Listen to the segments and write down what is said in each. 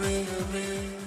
ring a ring.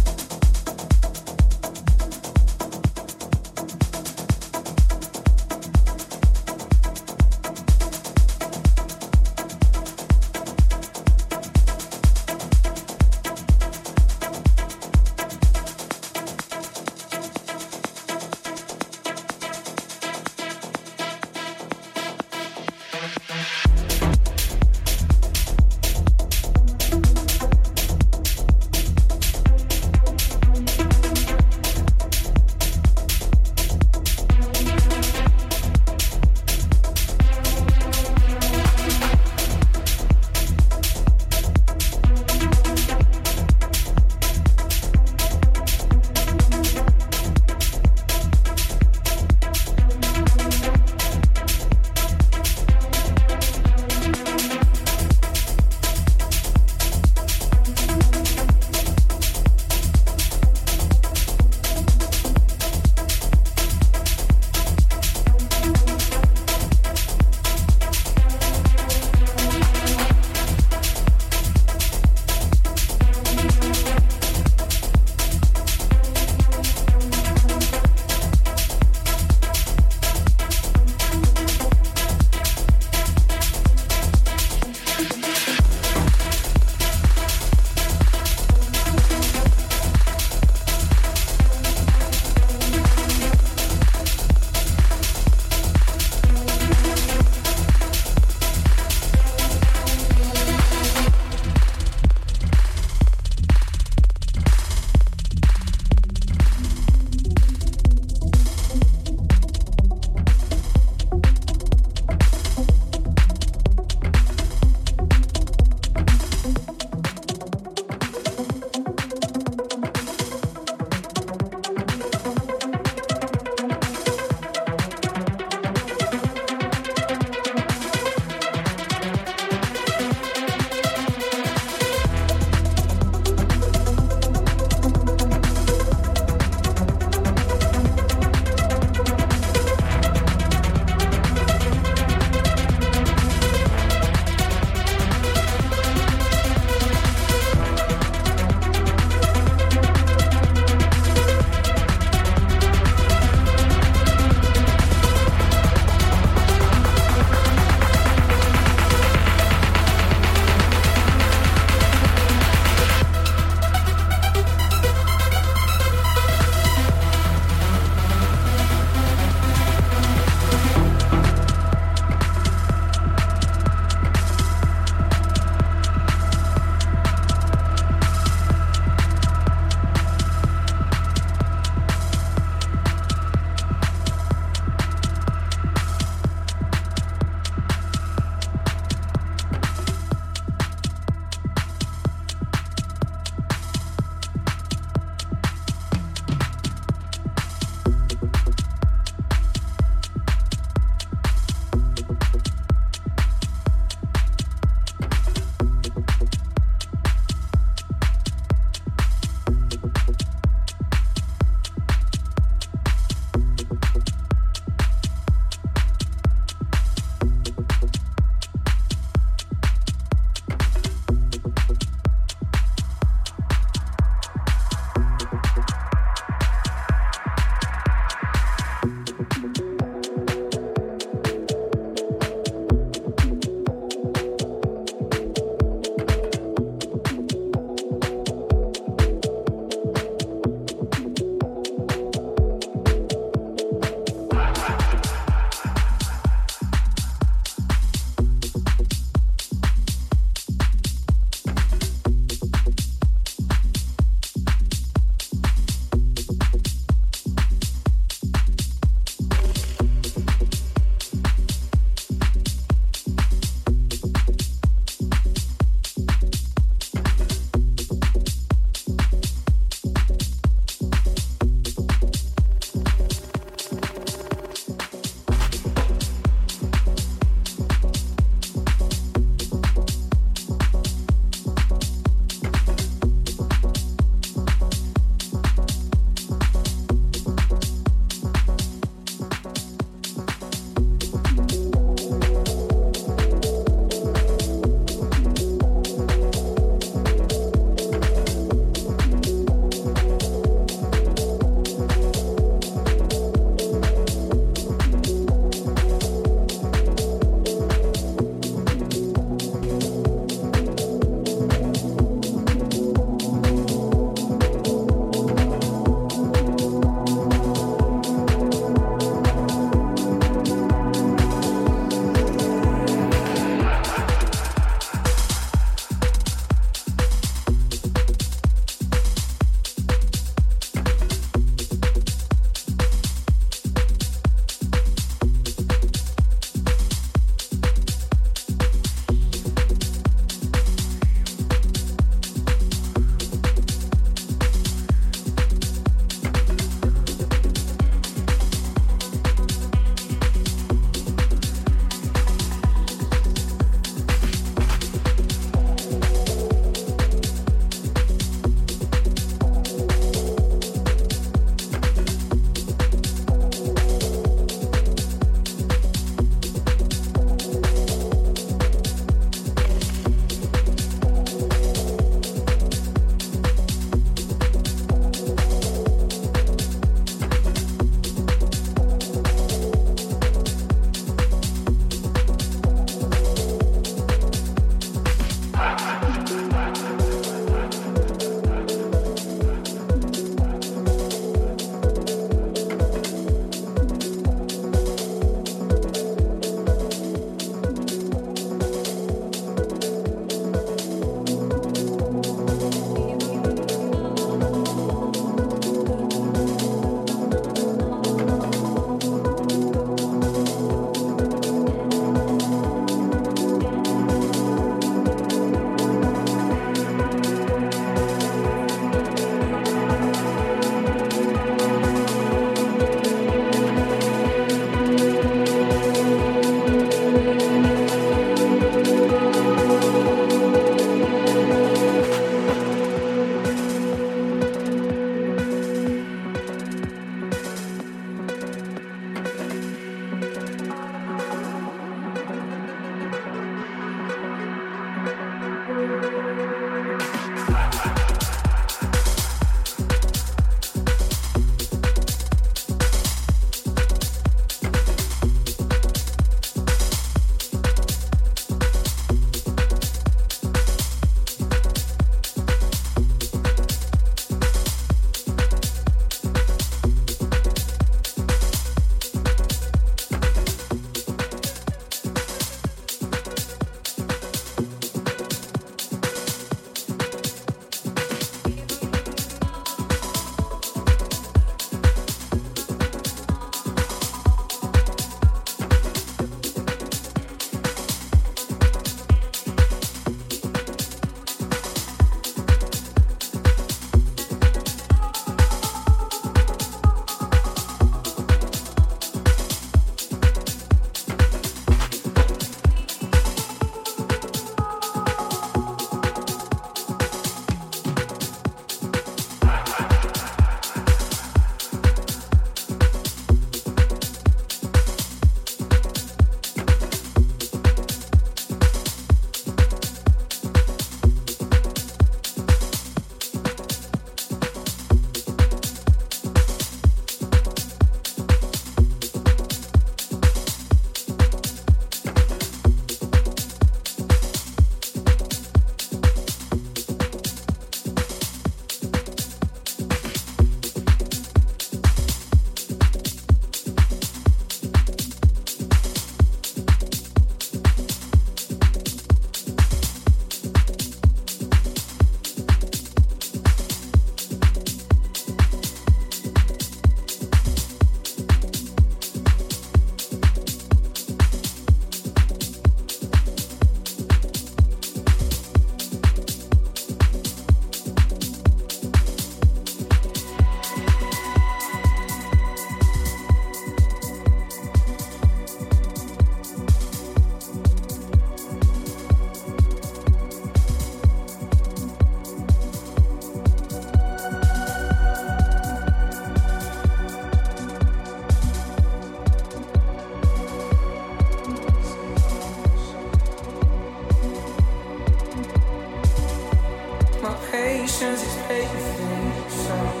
Patience is everything, so.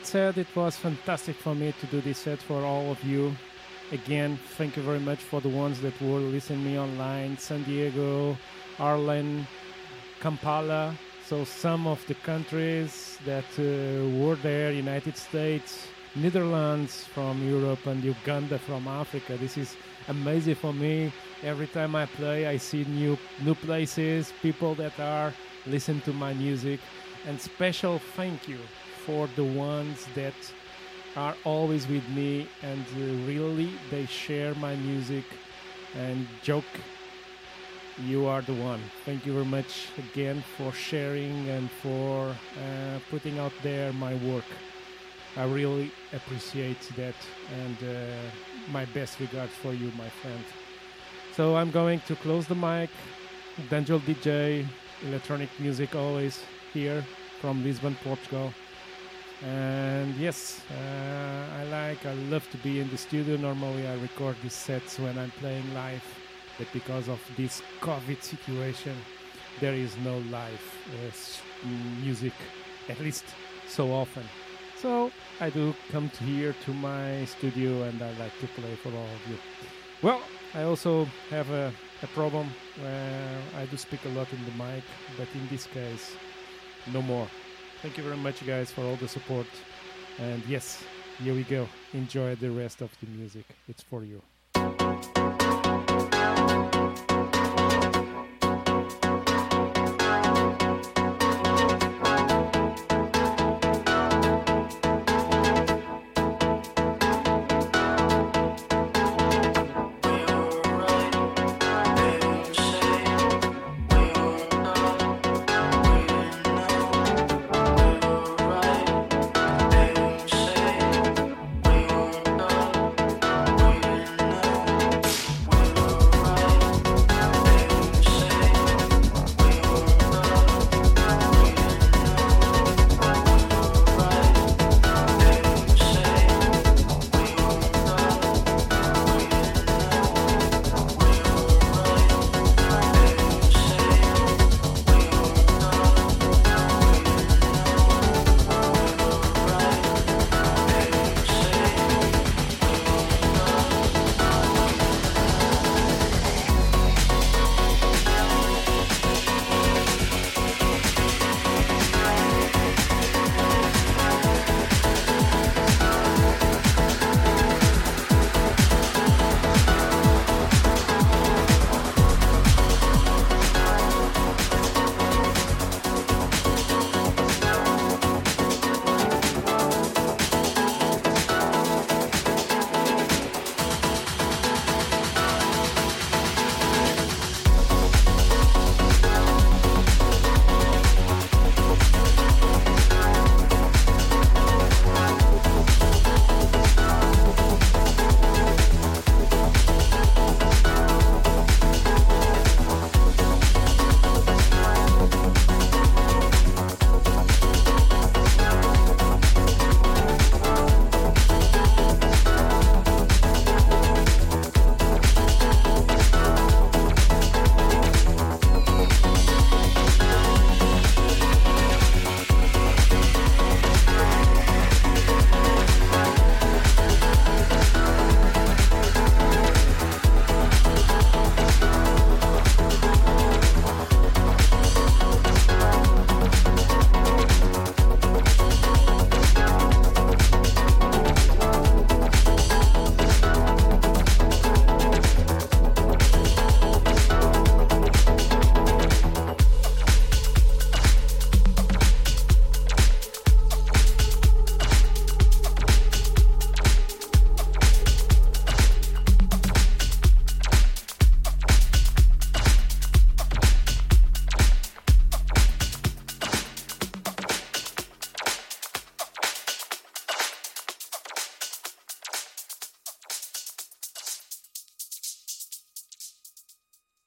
That said, it was fantastic for me to do this set for all of you. Again, thank you very much for the ones that were listening me online San Diego, Arlen, Kampala. So, some of the countries that uh, were there United States, Netherlands from Europe, and Uganda from Africa. This is amazing for me. Every time I play, I see new new places, people that are listening to my music, and special thank you for the ones that are always with me and uh, really they share my music and joke. You are the one. Thank you very much again for sharing and for uh, putting out there my work. I really appreciate that and uh, my best regards for you my friend. So i'm going to close the mic. Dangello dj electronic music always here from lisbon portugal and yes uh, i like i love to be in the studio. Normally i record these sets when i'm playing live but because of this covid situation there is no live uh, music at least so often. So i do come to here to my studio and i like to play for all of you. Well i also have a, a problem where i do speak a lot in the mic but in this case no more Thank you very much, guys, for all the support. And yes, here we go. Enjoy the rest of the music. It's for you.